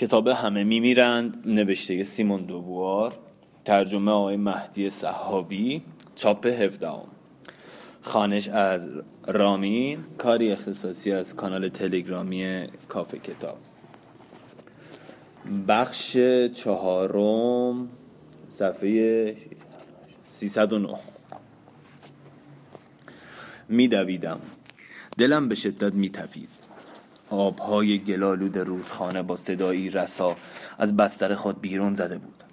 کتاب همه میمیرند. نوشته سیمون دوبوار. ترجمه آقای مهدی صحابی. چاپ هفدهم. خانش از رامین کاری اختصاصی از کانال تلگرامی کافه کتاب. بخش چهارم صفحه 309 میدویدم. دلم به شدت میتپید. آبهای گلالود رودخانه با صدایی رسا از بستر خود بیرون زده بود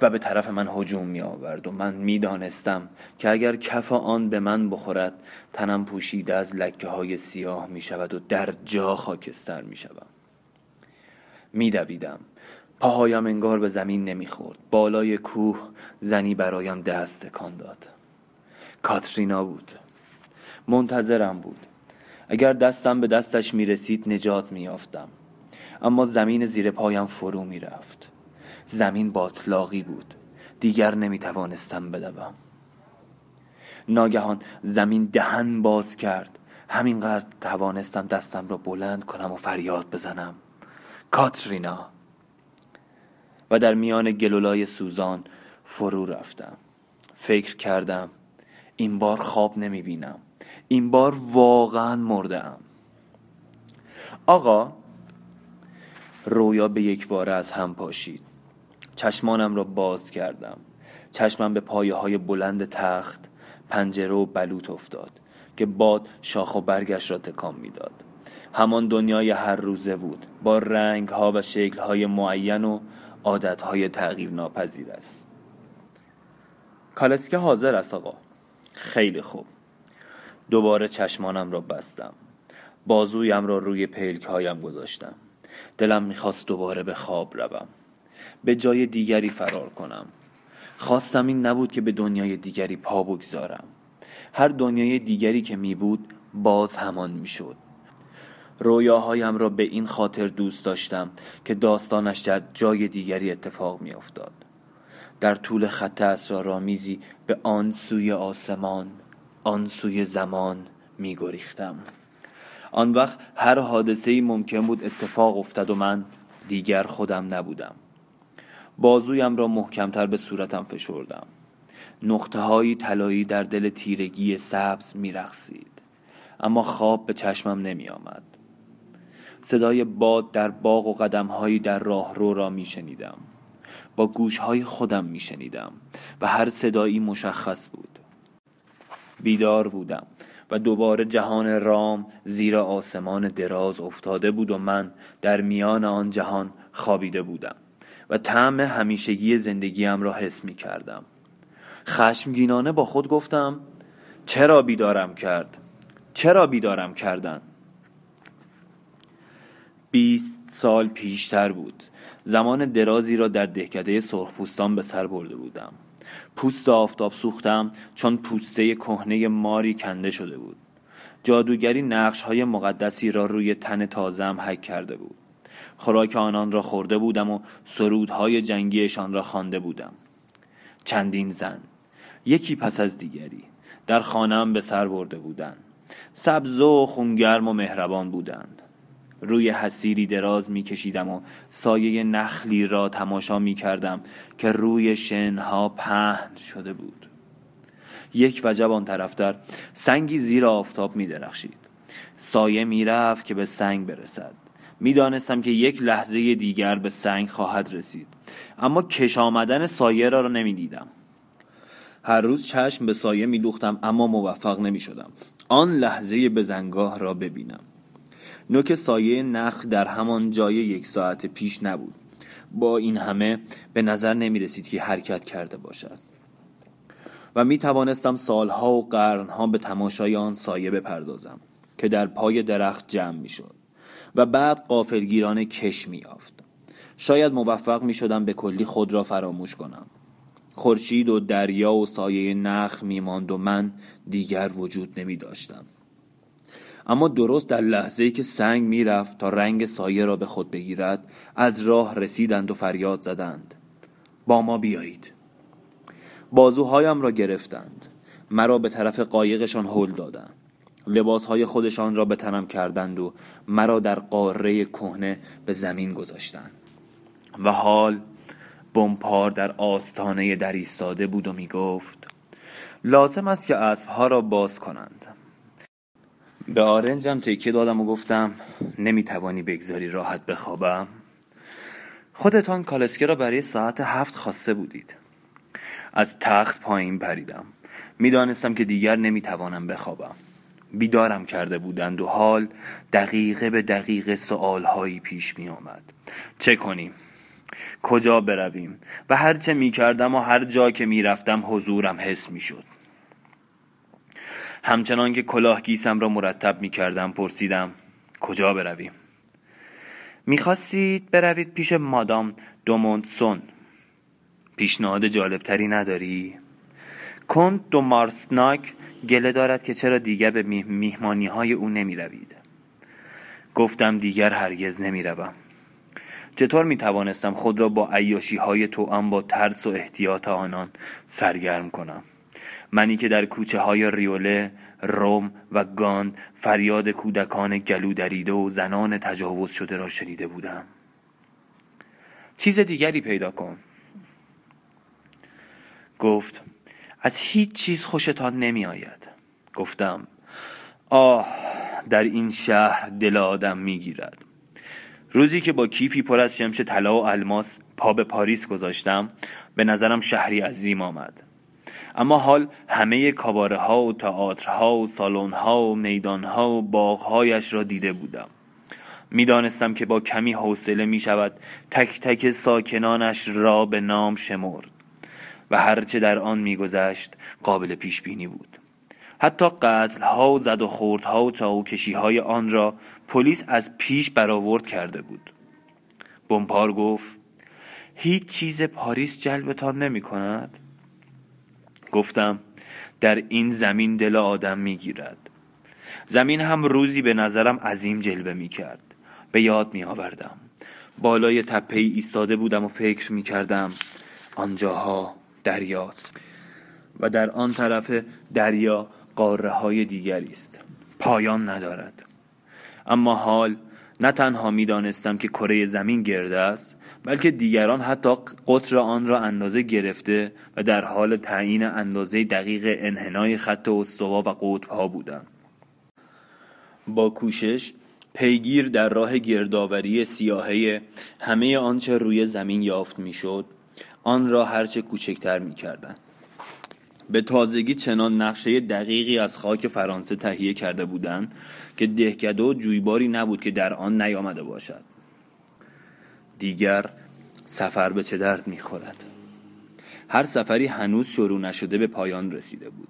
و به طرف من هجوم می آورد و من می دانستم که اگر کف آن به من بخورد تنم پوشیده از لکه های سیاه می شود و در جا خاکستر می شود می دویدم پاهایم انگار به زمین نمی‌خورد. بالای کوه زنی برایم دست تکان داد. کاترینا بود. منتظرم بود. اگر دستم به دستش می رسید نجات می یافتم. اما زمین زیر پایم فرو می رفت زمین باطلاقی بود. دیگر نمی توانستم بدوم ناگهان زمین دهن باز کرد. همینقدر توانستم دستم را بلند کنم و فریاد بزنم. کاترینا. و در میان گلولای سوزان فرو رفتم. فکر کردم این بار خواب نمی بینم این بار واقعا مرده ام آقا رویا به یک بار از هم پاشید. چشمانم را باز کردم. چشمم به پایه های بلند تخت پنجره و بلوط افتاد که باد شاخ و برگش را تکان می‌داد. همان دنیای هر روزه بود. با رنگ ها و شکل های معین و عادت های تغییر ناپذیر است. کالسکه حاضر است آقا. خیلی خوب. دوباره چشمانم را بستم. بازویم را روی پلک هایم گذاشتم. دلم می‌خواست دوباره به خواب روم. به جای دیگری فرار کنم. خواستم این نبود که به دنیای دیگری پا بگذارم. هر دنیای دیگری که می بود باز همان می شد رویاهایم را به این خاطر دوست داشتم که داستانش در جای دیگری اتفاق می افتاد در طول خط اسرارآمیزی به آن سوی آسمان آن سوی زمان می گریختم. آن وقت هر حادثه ممکن بود اتفاق افتد و من دیگر خودم نبودم. بازویم را محکمتر به صورتم فشردم. نقطه های طلایی در دل تیرگی سبز میرقصید اما خواب به چشمم نمی آمد. صدای باد در باغ و قدمهایی در راه رو را می شنیدم. با گوشهای خودم می شنیدم و هر صدایی مشخص بود. بیدار بودم و دوباره جهان رام زیر آسمان دراز افتاده بود و من در میان آن جهان خوابیده بودم و طعم همیشگی زندگیم را حس می کردم. خشمگینانه با خود گفتم چرا بیدارم کرد؟ چرا بیدارم کردن؟ بیست سال پیشتر بود. زمان درازی را در دهکده سرخپوستان به سر برده بودم. پوست آفتاب سوختم چون پوسته کهنه ماری کنده شده بود. جادوگری نقش های مقدسی را روی تن تازم حک کرده بود. خوراک آنان را خورده بودم و سرودهای جنگیشان را خوانده بودم. چندین زن یکی پس از دیگری در خانم به سر برده بودند. سبز و خونگرم و مهربان بودند. روی حسیری دراز می کشیدم و سایه نخلی را تماشا می کردم که روی شنها پهن شده بود. یک وجب آن طرفتر سنگی زیر آفتاب می درخشید سایه می رفت که به سنگ برسد. می‌دانستم که یک لحظه دیگر به سنگ خواهد رسید. اما کش آمدن سایه را, را نمی‌دیدم. هر روز چشم به سایه می دوختم اما موفق نمی شدم آن لحظه به زنگاه را ببینم. نوک سایه نخ در همان جای یک ساعت پیش نبود. با این همه به نظر نمی رسید که حرکت کرده باشد. و می توانستم سالها و قرنها به تماشای آن سایه بپردازم که در پای درخت جمع می شد و بعد قافلگیرانه کش می آفد. شاید موفق می شدم به کلی خود را فراموش کنم. خورشید و دریا و سایه نخل می ماند و من دیگر وجود نمی داشتم اما درست در لحظه ای که سنگ می‌رفت تا رنگ سایه را به خود بگیرد از راه رسیدند و فریاد زدند. با ما بیایید. بازوهایم را گرفتند. مرا به طرف قایقشان هل دادند. لباسهای خودشان را به تنم کردند و مرا در قاره کهنه به زمین گذاشتند. و حال بمپار در آستانه در ایستاده بود و می گفت لازم است که اسبها را باز کنند. به آرنجم تکیه دادم و گفتم نمی‌توانی بگذاری راحت بخوابم. خودتان کالسکه را برای ساعت هفت خواسته بودید. از تخت پایین پریدم. می‌دانستم که دیگر نمی‌توانم بخوابم. بیدارم کرده بودند و حال دقیقه به دقیقه سوالهایی پیش می آمد چه کنیم؟ کجا برویم؟ و هر چه می کردم و هر جا که می رفتم حضورم حس می شد همچنان که کلاه گیسم را مرتب می کردم پرسیدم کجا برویم می‌خواستید بروید پیش مادام دومونتسون پیشنهاد جالبتری نداری؟ کنت دو مارسناک گله دارد که چرا دیگر به میهمانی های او نمی روید. گفتم دیگر هرگز نمی روم. چطور می توانستم خود را با عیاشی های توام با ترس و احتیاط آنان سرگرم کنم منی که در کوچه های ریوله روم و گان فریاد کودکان گلو دریده و زنان تجاوز شده را شنیده بودم. چیز دیگری پیدا کن. گفت از هیچ چیز خوشتان نمی آید گفتم آه در این شهر دل آدم می گیرد روزی که با کیفی پر از شمش طلا و الماس پا به پاریس گذاشتم به نظرم شهری عظیم آمد. اما حال همه کاباره ها و تئاترها و سالن ها و میدان ها و باغ هایش را دیده بودم. می‌دانستم که با کمی حوصله می شود تک تک ساکنانش را به نام شمرد و هرچه در آن میگذشت قابل پیش بینی بود. حتی قتل ها و زد و خورد ها و چاقو کشی های آن را پلیس از پیش برآورد کرده بود. بمپار گفت هیچ چیز پاریس جلبتان نمی کند گفتم در این زمین دل آدم می‌گیرد. زمین هم روزی به نظرم عظیم جلوه می کرد به یاد می آوردم بالای تپه ایستاده بودم و فکر می کردم آنجاها دریاست و در آن طرف دریا قاره های دیگری است. پایان ندارد. اما حال نه تنها می دانستم که کره زمین گرده است بلکه دیگران حتی قطر آن را اندازه گرفته و در حال تعیین اندازه دقیق انحنای خط استوا و قطب ها بودند. با کوشش پیگیر در راه گردآوری سیاهه همه آنچه روی زمین یافت می‌شد آن را هرچه کوچکتر می‌کردند. به تازگی چنان نقشه دقیقی از خاک فرانسه تهیه کرده بودند که دهکده و جویباری نبود که در آن نیامده باشد. دیگر سفر به چه درد می‌خورد؟ هر سفری هنوز شروع نشده به پایان رسیده بود.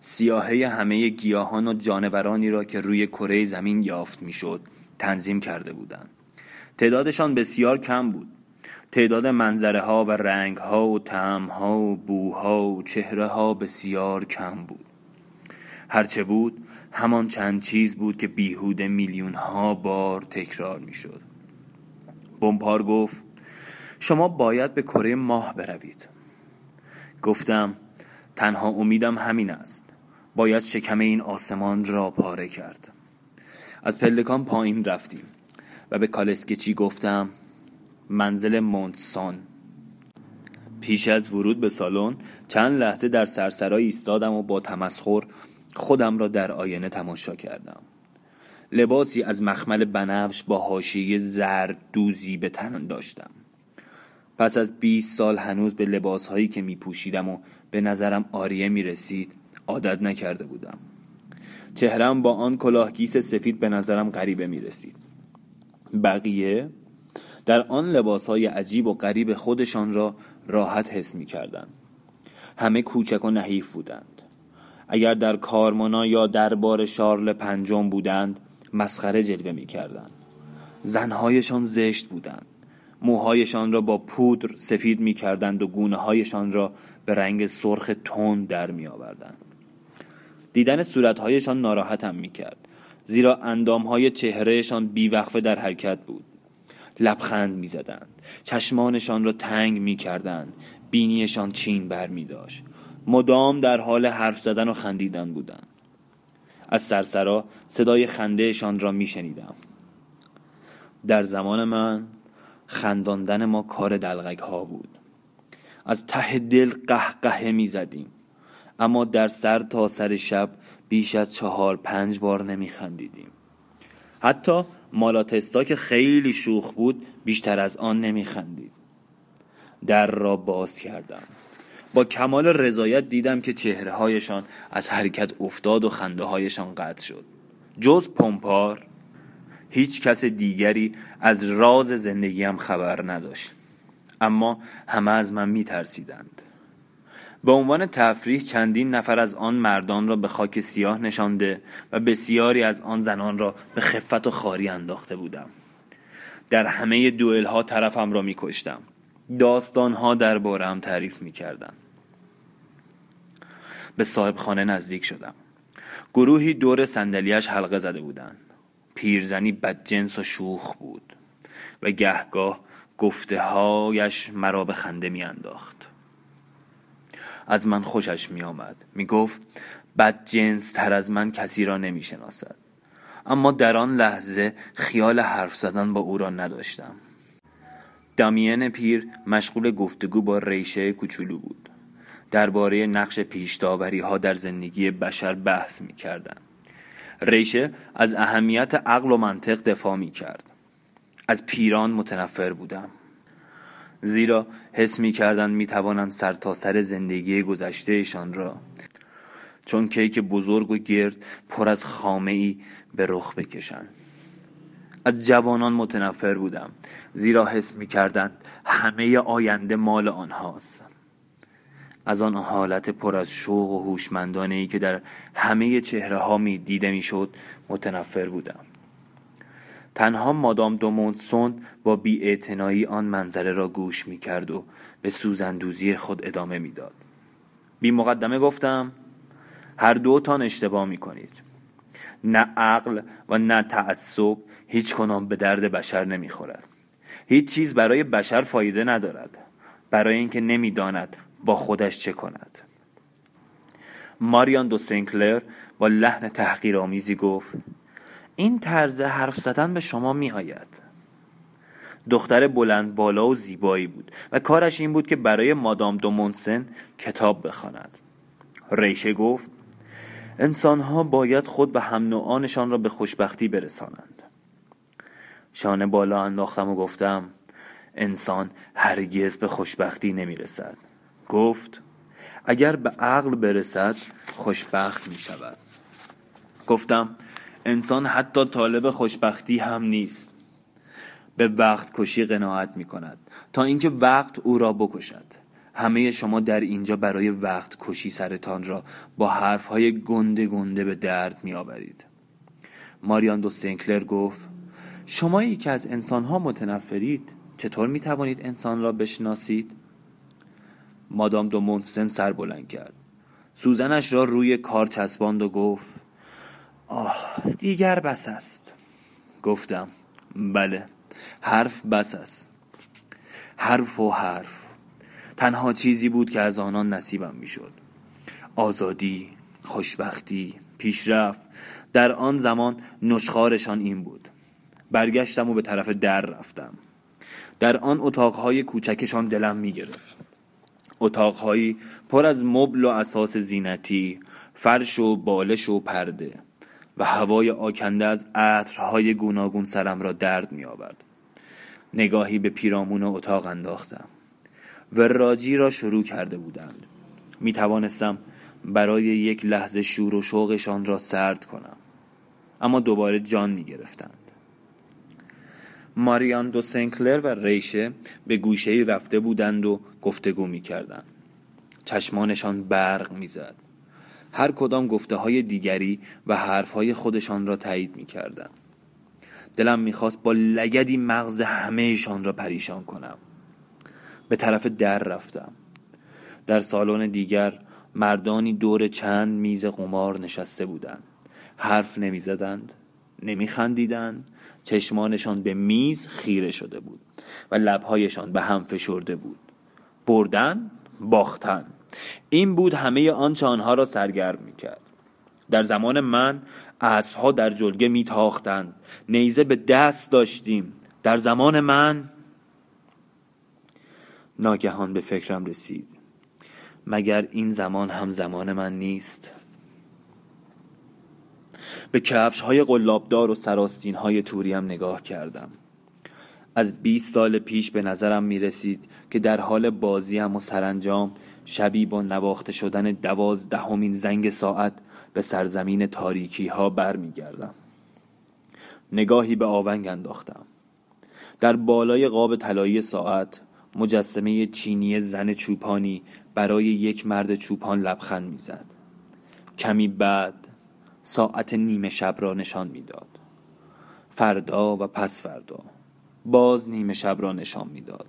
سیاهه همه گیاهان و جانورانی را که روی کره زمین یافت می‌شد تنظیم کرده بودند. تعدادشان بسیار کم بود. تعداد منظره ها و رنگ ها و تعم ها و بوها و چهره ها بسیار کم بود. هرچه بود همان چند چیز بود که بیهود میلیون ها بار تکرار می‌شد. بمپار گفت شما باید به کره ماه بروید. گفتم تنها امیدم همین است. باید شکم این آسمان را پاره کرد. از پلکان پایین رفتیم و به کالسکچی گفتم منزل مونتسان پیش از ورود به سالن چند لحظه در سرسرای ایستادم و با تمسخر خودم را در آینه تماشا کردم. لباسی از مخمل بنفش با حاشیه زرد دوزی به تن داشتم. پس از 20 سال هنوز به لباسهایی که می پوشیدم و به نظرم آریه می رسید عادت نکرده بودم. چهرم با آن کلاهگیس سفید به نظرم غریبه می رسید بقیه در آن لباسهای عجیب و غریب خودشان را راحت حس می کردن. همه کوچک و نحیف بودند. اگر در کارمانا یا دربار شارل پنجم بودند مسخره جلوه می کردند زنهایشان زشت بودند. موهایشان را با پودر سفید می کردند و گونه هایشان را به رنگ سرخ تند در می آوردند دیدن صورتهایشان ناراحتم می کرد زیرا اندامهای چهرهشان بیوقفه در حرکت بود. لبخند می زدند چشمانشان را تنگ می کردند بینیشان چین بر می داشت مدام در حال حرف زدن و خندیدن بودند. از سرسرا صدای خندهشان را می شنیدم در زمان من خنداندن ما کار دلغک ها بود. از ته دل قهقهه می زدیم اما در سر تا سر شب بیش از چهار پنج بار نمی خندیدیم حتی مالاتستا که خیلی شوخ بود بیشتر از آن نمی خندید در را باز کردم. با کمال رضایت دیدم که چهره هایشان از حرکت افتاد و خنده هایشان قطع شد. جز پمپار هیچ کس دیگری از راز زندگیم خبر نداشت. اما همه از من می ترسیدند به عنوان تفریح چندین نفر از آن مردان را به خاک سیاه نشانده و بسیاری از آن زنان را به خفت و خاری انداخته بودم. در همه دوئل ها طرفم را می کشتم داستان ها درباره تعریف می کردن. به صاحب خانه نزدیک شدم. گروهی دور صندلیاش حلقه زده بودند. پیرزنی بدجنس و شوخ بود و گهگاه گفته هایش مرا به خنده می انداخت از من خوشش می آمد می گفت بد جنس تر از من کسی را نمی شناسد اما در آن لحظه خیال حرف زدن با او را نداشتم. دامین پیر مشغول گفتگو با ریشه کوچولو بود. درباره نقش پیشداوری ها در زندگی بشر بحث می کردن. ریشه از اهمیت عقل و منطق دفاع می کرد از پیران متنفر بودم. زیرا حس می کردن می توانند سر تا سر زندگی گذشتهشان را. چون کیک بزرگ و گرد پر از خامه ای به رخ بکشند. از جوانان متنفر بودم. زیرا حس می کردند همه آینده مال آنهاست. از آن حالت پر از شوق و هوشمندانه ای که در همه چهره ها می دیده می شد متنفر بودم. تنها مادام دومونسون با بی آن منظره را گوش می کرد و به سوزندوزی خود ادامه می‌داد. بی مقدمه گفتم هر دوتان اشتباه می کنید. نه عقل و نه تعصب هیچ کنام به درد بشر نمی‌خورد هیچ چیز برای بشر فایده ندارد. برای اینکه نمی‌داند با خودش چه کند؟ ماریان دو سنکلر با لحن تحقیرآمیزی گفت این طرز حرف زدن به شما می آید. دختر بلند بالا و زیبایی بود و کارش این بود که برای مادام دومونسن کتاب بخواند. ریشه گفت انسانها باید خود به هم نوعانشان را به خوشبختی برسانند. شانه بالا انداختم و گفتم انسان هرگز به خوشبختی نمی رسد. گفت اگر به عقل برسد خوشبخت می شود گفتم انسان حتی طالب خوشبختی هم نیست. به وقت کشی قناعت می کند تا اینکه وقت او را بکشد. همه شما در اینجا برای وقت کشی سرتان را با حرف های گنده گنده به درد می آورید ماریان دو سنکلر گفت شمایی که از انسان ها متنفرید چطور می توانید انسان را بشناسید؟ مادام دو مونسن سر بلند کرد. سوزنش را روی کار چسباند و گفت آه دیگر بس است. گفتم بله حرف بس است. حرف و حرف. تنها چیزی بود که از آنان نصیبم می‌شد. آزادی خوشبختی پیشرفت. در آن زمان نشخارشان این بود. برگشتم و به طرف در رفتم. در آن اتاقهای کوچکشان دلم می‌گرفت. اتاقهایی پر از مبل و اساس زینتی فرش و بالش و پرده و هوای آکنده از عطرهای گوناگون سرم را درد می آورد. نگاهی به پیرامون اتاق انداختم. و راجی را شروع کرده بودند. می توانستم برای یک لحظه شور و شوقشان را سرد کنم. اما دوباره جان می گرفتند ماریان دو سنکلر و ریشه به گوشه رفته بودند و گفتگو می کردند چشمانشان برق می‌زد. هر کدام گفته های دیگری و حرف های خودشان را تایید می کردن. دلم می‌خواست با لگدی مغز همهشان را پریشان کنم. به طرف در رفتم. در سالن دیگر مردانی دور چند میز قمار نشسته بودند. حرف نمی‌زدند نمیخندیدند. چشمانشان به میز خیره شده بود و لبهایشان به هم فشرده بود. بردن باختن. این بود همه آنچه آنها را سرگرم می کرد در زمان من اسبها در جلگه میتاختند. نیزه به دست داشتیم. در زمان من ناگهان به فکرم رسید. مگر این زمان هم زمان من نیست؟ به کفش های قلابدار و سراستین های توریم نگاه کردم. از 20 سال پیش به نظرم می رسید که در حال بازیم و سرانجام شبی با نواخته شدن دوازدهمین زنگ ساعت به سرزمین تاریکی ها بر می گردم. نگاهی به آونگ انداختم. در بالای قاب طلایی ساعت مجسمه چینی زن چوپانی برای یک مرد چوپان لبخند می‌زد. کمی بعد ساعت نیمه شب را نشان می‌داد. فردا و پس فردا. باز نیمه شب را نشان می‌داد.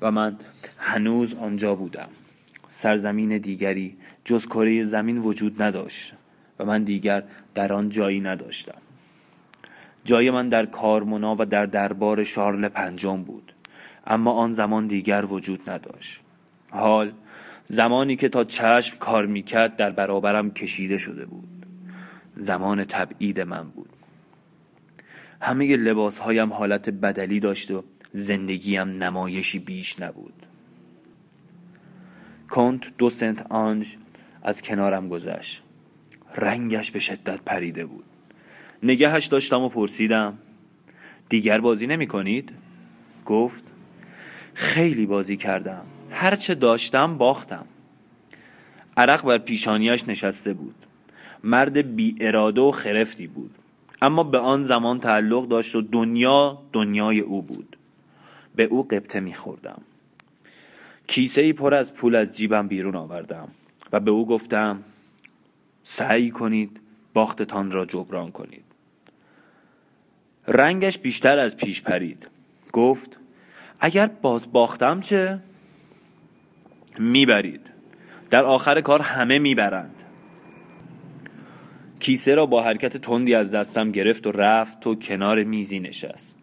و من هنوز آنجا بودم. سرزمین دیگری جز کره زمین وجود نداشت و من دیگر در آن جایی نداشتم. جای من در کارمونا و در دربار شارل پنجم بود. اما آن زمان دیگر وجود نداشت. حال زمانی که تا چشم کار می‌کرد در برابرم کشیده شده بود. زمان تبعید من بود. همه لباس هایم حالت بدلی داشت و زندگیم نمایشی بیش نبود. کنت دو سنت آنج از کنارم گذشت. رنگش به شدت پریده بود. نگهش داشتم و پرسیدم دیگر بازی نمی کنید؟ گفت خیلی بازی کردم. هرچه داشتم باختم. عرق بر پیشانیش نشسته بود. مرد بی اراده و خرفتی بود. اما به آن زمان تعلق داشت و دنیا دنیای او بود. به او قبطه میخوردم کیسه ای پر از پول از جیبم بیرون آوردم و به او گفتم سعی کنید باختتان را جبران کنید. رنگش بیشتر از پیش پرید. گفت اگر باز باختم چه؟ می‌برید. در آخر کار همه می‌برند. کیسه را با حرکت تندی از دستم گرفت و رفت تو کنار میزی نشست.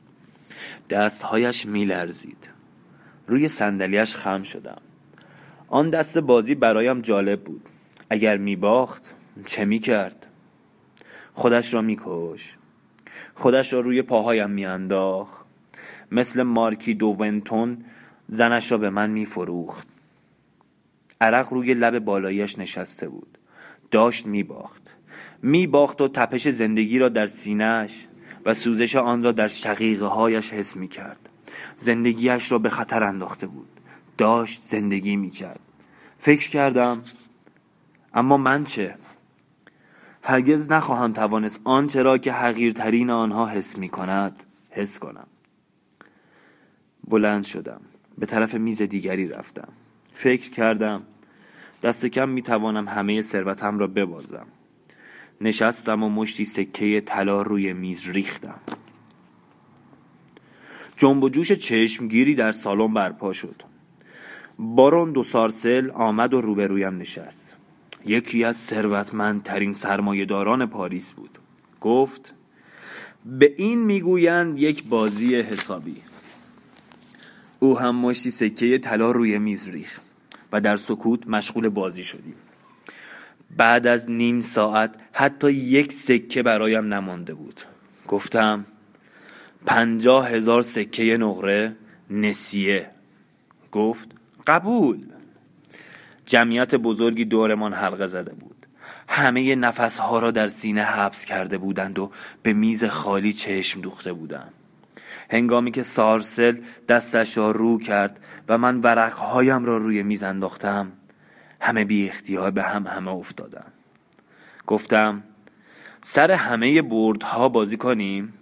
دستهایش میلرزید. روی صندلیاش خم شدم. آن دست بازی برایم جالب بود. اگر میباخت چه می‌کرد؟ خودش را میکش. خودش را روی پاهایم میانداخت. مثل مارکی دوونتون زنش را به من میفروخت. عرق روی لب بالایش نشسته بود. داشت میباخت. میباخت و تپش زندگی را در سینهش و سوزش آن را در شقیقه هایش حس می‌کرد. زندگیش را به خطر انداخته بود. داشت زندگی می‌کرد. فکر کردم اما من چه؟ هرگز نخواهم توانست آنچه را که حقیرترین آنها حس می کند حس کنم. بلند شدم. به طرف میز دیگری رفتم. فکر کردم دست کم می توانم همه ثروتم را ببازم. نشستم و مشتی سکه طلا روی میز ریختم. جنب و جوش چشمگیری در سالن برپا شد. بارون دو سارسل آمد و روبرویم نشست. یکی از ثروتمندترین سرمایهداران پاریس بود. گفت به این می‌گویند یک بازی حسابی. او هم مشتی سکه طلا روی میز ریخ و در سکوت مشغول بازی شدیم. بعد از نیم ساعت حتی یک سکه برایم نمانده بود. گفتم پنجاه هزار سکه نقره نسیه. گفت قبول. جمعیت بزرگی دورمان حلقه زده بود. همه نفسها را در سینه حبس کرده بودند و به میز خالی چشم دوخته بودند. هنگامی که سارسل دستش را رو کرد و من ورقهایم را روی میز انداختم همه بی اختیار به هم همه افتادم گفتم سر همه بردها بازی کنیم؟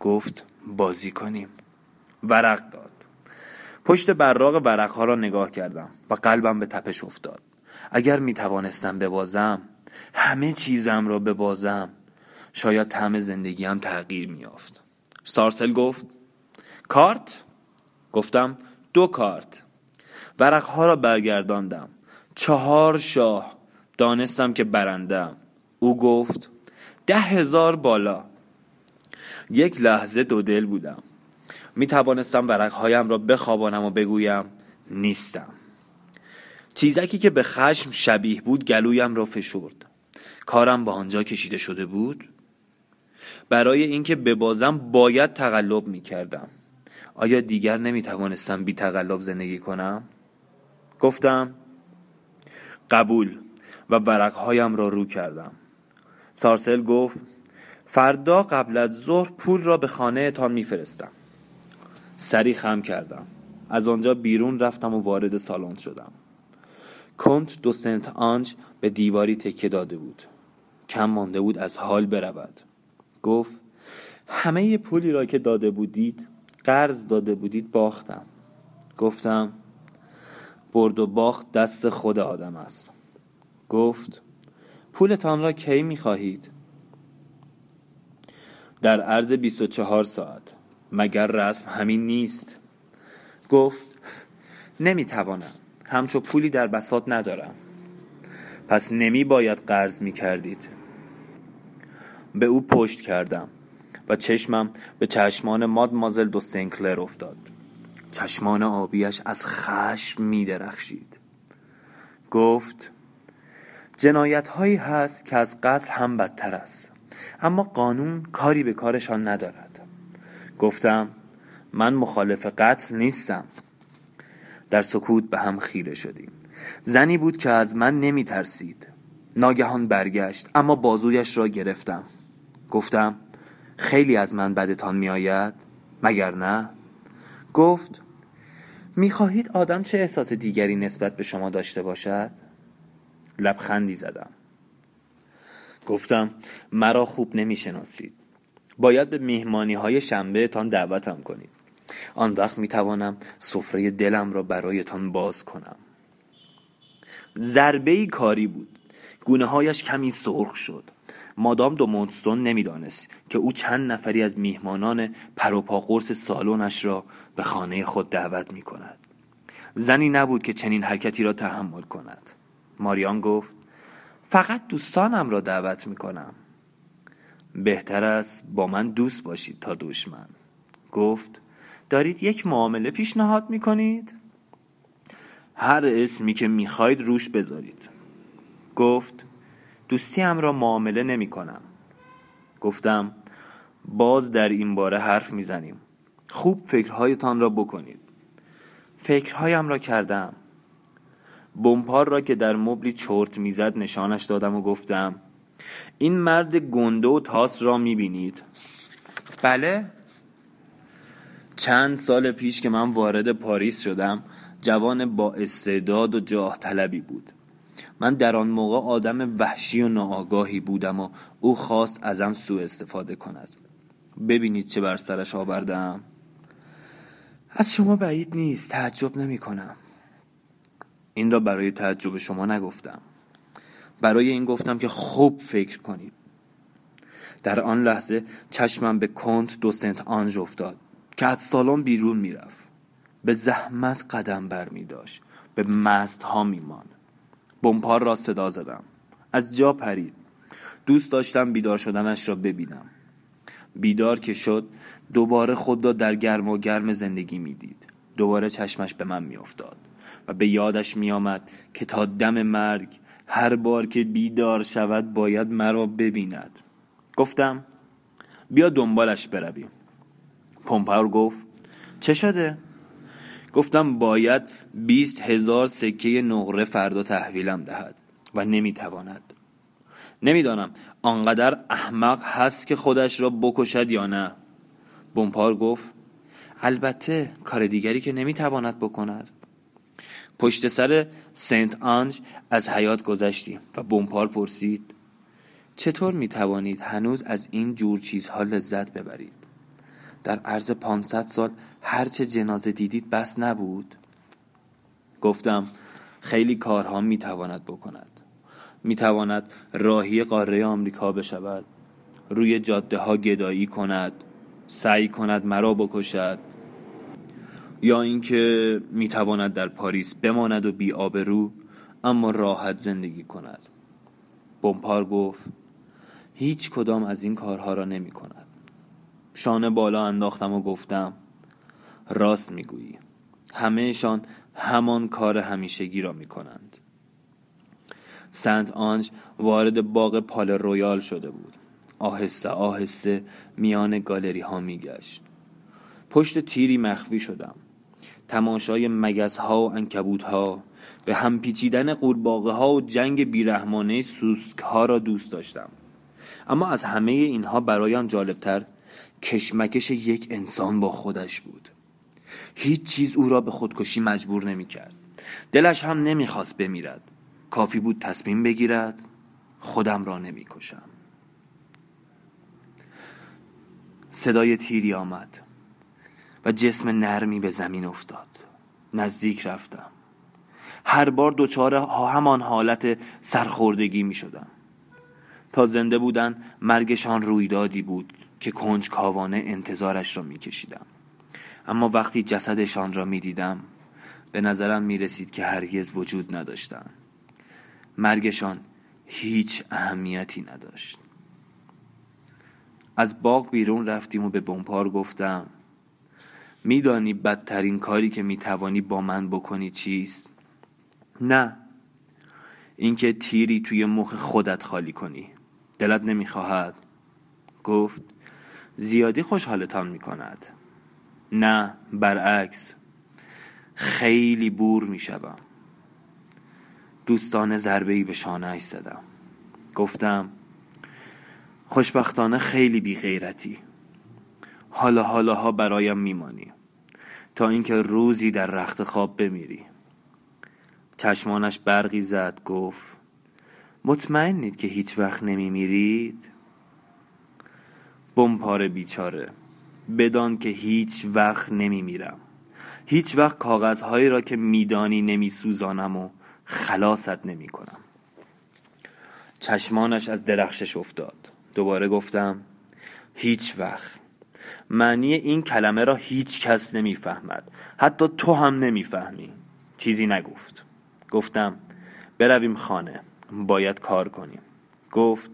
گفت بازی کنیم. ورق داد. پشت براغ ورقها را نگاه کردم و قلبم به تپش افتاد. اگر می توانستم ببازم همه چیزم را ببازم. شاید طعم زندگیم تغییر میافت سارسل گفت کارت؟ گفتم دو کارت. ورقها را برگرداندم. چهار شاه دانستم که برندم او گفت ده هزار بالا. یک لحظه دو دل بودم. می توانستم ورقهایم را بخوابانم و بگویم نیستم. چیزکی که به خشم شبیه بود گلویم را فشرد. کارم با آنجا کشیده شده بود؟ برای اینکه ببازم باید تقلب می کردم آیا دیگر نمی توانستم بی تقلب زندگی کنم؟ گفتم قبول و ورقهایم را رو کردم. سارسل گفت فردا قبل از ظهر پول را به خانه تان میفرستم. سری خم کردم. از آنجا بیرون رفتم و وارد سالن شدم. کنت دو سنت آنج به دیواری تکه داده بود. کم مانده بود از حال برود. گفت همه پولی را که داده بودید قرض داده بودید باختم. گفتم برد و باخت دست خود آدم است. گفت پولتان را کی می خواهید؟ در عرض 24 ساعت. مگر رسم همین نیست؟ گفت نمی توانم همچو پولی در بساط ندارم. پس نمی باید قرض می کردید به او پشت کردم و چشمم به چشمان ماد مازل دو سنکلر افتاد. چشمان آبیش از خشم می درخشید گفت جنایت هایی هست که از قتل هم بدتر است اما قانون کاری به کارشان ندارد. گفتم من مخالف قتل نیستم. در سکوت به هم خیره شدیم. زنی بود که از من نمی ترسید ناگهان برگشت اما بازویش را گرفتم. گفتم خیلی از من بدتان می آید مگر نه؟ گفت می خواهید آدم چه احساس دیگری نسبت به شما داشته باشد؟ لبخندی زدم. گفتم مرا خوب نمی شناسید باید به میهمانی های شنبه تان دعوتم کنید. آن وقت می توانم سفره دلم را برایتان باز کنم. ضربه کاری بود. گونه هایش کمی سرخ شد. مادام دو مونستون نمی‌دانست که او چند نفری از میهمانان پروپا قرص سالونش را به خانه خود دعوت می کند زنی نبود که چنین حرکتی را تحمل کند. ماریان گفت فقط دوستانم را دعوت می کنم بهتر است با من دوست باشید تا دشمن. گفت دارید یک معامله پیشنهاد می کنید؟ هر اسمی که می‌خواید روش بذارید. گفت دوستی هم را معامله نمی کنم گفتم باز در این باره حرف می‌زنیم. خوب فکرهایتان را بکنید. فکرهایم را کردم. بمپار را که در مبلی چرت می‌زد نشانش دادم و گفتم این مرد گنده و تاس را می‌بینید. بله. چند سال پیش که من وارد پاریس شدم جوان با استعداد و جاه طلبی بود. من در آن موقع آدم وحشی و ناآگاهی بودم و او خواست ازم سوء استفاده کند. ببینید چه بر سرش آوردم. از شما بعید نیست تعجب نمی کنم. این را برای تعجب شما نگفتم. برای این گفتم که خوب فکر کنید. در آن لحظه چشمم به کنت دو سنت آنج افتاد که از سالن بیرون می‌رفت. به زحمت قدم بر می داشت به مست ها می بمپار را صدا زدم. از جا پرید. دوست داشتم بیدار شدنش را ببینم. بیدار که شد دوباره خود را در گرم و گرم زندگی می‌دید. دوباره چشمش به من میافتاد و به یادش میآمد که تا دم مرگ هر بار که بیدار شود باید مرا ببیند. گفتم بیا دنبالش برویم. پمپاور گفت چه شده؟ گفتم باید بیست هزار سکه نقره فردا تحویلم دهد و نمی‌تواند. نمی‌دانم آنقدر احمق هست که خودش را بکشد یا نه. بمپار گفت البته کار دیگری که نمی‌تواند بکند. پشت سر سنت آنج از حیات گذشتیم و بمپار پرسید چطور می توانید هنوز از این جور چیزها لذت ببرید؟ در عرض 500 سال هرچه جنازه دیدید بس نبود. گفتم خیلی کارها می تواند بکند. می تواند راهی قاره آمریکا بشود روی جاده ها گدایی کند سعی کند مرا بکشد. یا اینکه می تواند در پاریس بماند و بی آبرو اما راحت زندگی کند. بمپار گفت هیچ کدام از این کارها را نمی کند شانه بالا انداختم و گفتم راست می‌گویی. همهشان همان کار همیشگی را می کنند سنت آنج وارد باغ پال رویال شده بود. آهسته آهسته میان گالری ها می گشت پشت تیری مخفی شدم. تماشای مگس ها و انکبوت ها به هم پیچیدن قورباغه ها و جنگ بیرحمانه سوسک ها را دوست داشتم. اما از همه اینها برایم جالبتر کشمکش یک انسان با خودش بود. هیچ چیز او را به خودکشی مجبور نمی کرد دلش هم نمی‌خواست بمیرد. کافی بود تصمیم بگیرد. خودم را نمی کشم صدای تیری آمد و جسم نرمی به زمین افتاد. نزدیک رفتم. هر بار دچار همان حالت سرخوردگی می شدم تا زنده بودن مرگشان رویدادی بود. که کنج کاوانه انتظارش را می کشیدم اما وقتی جسدشان را می دیدم به نظرم می رسید که هرگز وجود نداشتند. مرگشان هیچ اهمیتی نداشت. از باغ بیرون رفتیم و به بمپار گفتم میدانی بدترین کاری که می‌توانی با من بکنی چیست؟ نه. اینکه تیری توی مخ خودت خالی کنی. دلت نمی‌خواهد؟ گفت. زیادی خوشحالتان می‌کند. نه برعکس. خیلی بور می‌شوم. دوستانه ضربه به شانهش زدم. گفتم خوشبختانه خیلی بی غیرتی حالا حالاها برایم میمانی. تا اینکه روزی در رخت خواب بمیری. چشمانش برقی زد گفت مطمئنید که هیچ وقت نمیمیرید؟ بمپار بیچاره بدان که هیچ وقت نمیمیرم. هیچ وقت کاغذهایی را که میدانی نمیسوزانم و خلاصت نمی کنم چشمانش از درخشش افتاد. دوباره گفتم هیچ وقت. معنی این کلمه را هیچ کس نمی‌فهمد. حتی تو هم نمی‌فهمی. چیزی نگفت. گفتم برویم خانه. باید کار کنیم. گفت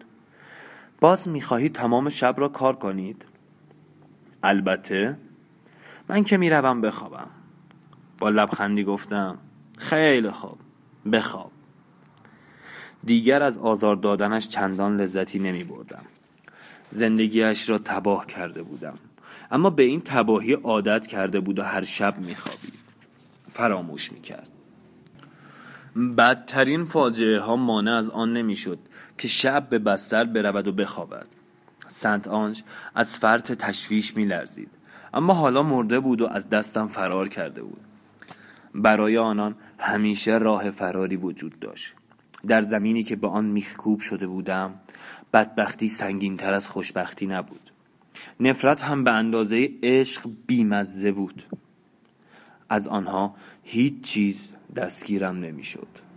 باز می‌خواهی تمام شب را کار کنید؟ البته. من که می‌روم بخوابم. با لبخندی گفتم خیلی خوب بخواب. دیگر از آزار دادنش چندان لذتی نمی بردم زندگیش را تباه کرده بودم. اما به این تباهی عادت کرده بود و هر شب میخوابید. فراموش می‌کرد. بدترین فاجعه ها مانع از آن نمی‌شد که شب به بستر برود و بخوابد. سنت آنج از فرط تشویش میلرزید اما حالا مرده بود و از دستم فرار کرده بود. برای آنان همیشه راه فراری وجود داشت. در زمینی که به آن میخکوب شده بودم بدبختی سنگین تر از خوشبختی نبود. نفرت هم به اندازه عشق بیمزه بود. از آنها هیچ چیز دستگیرم نمی‌شد.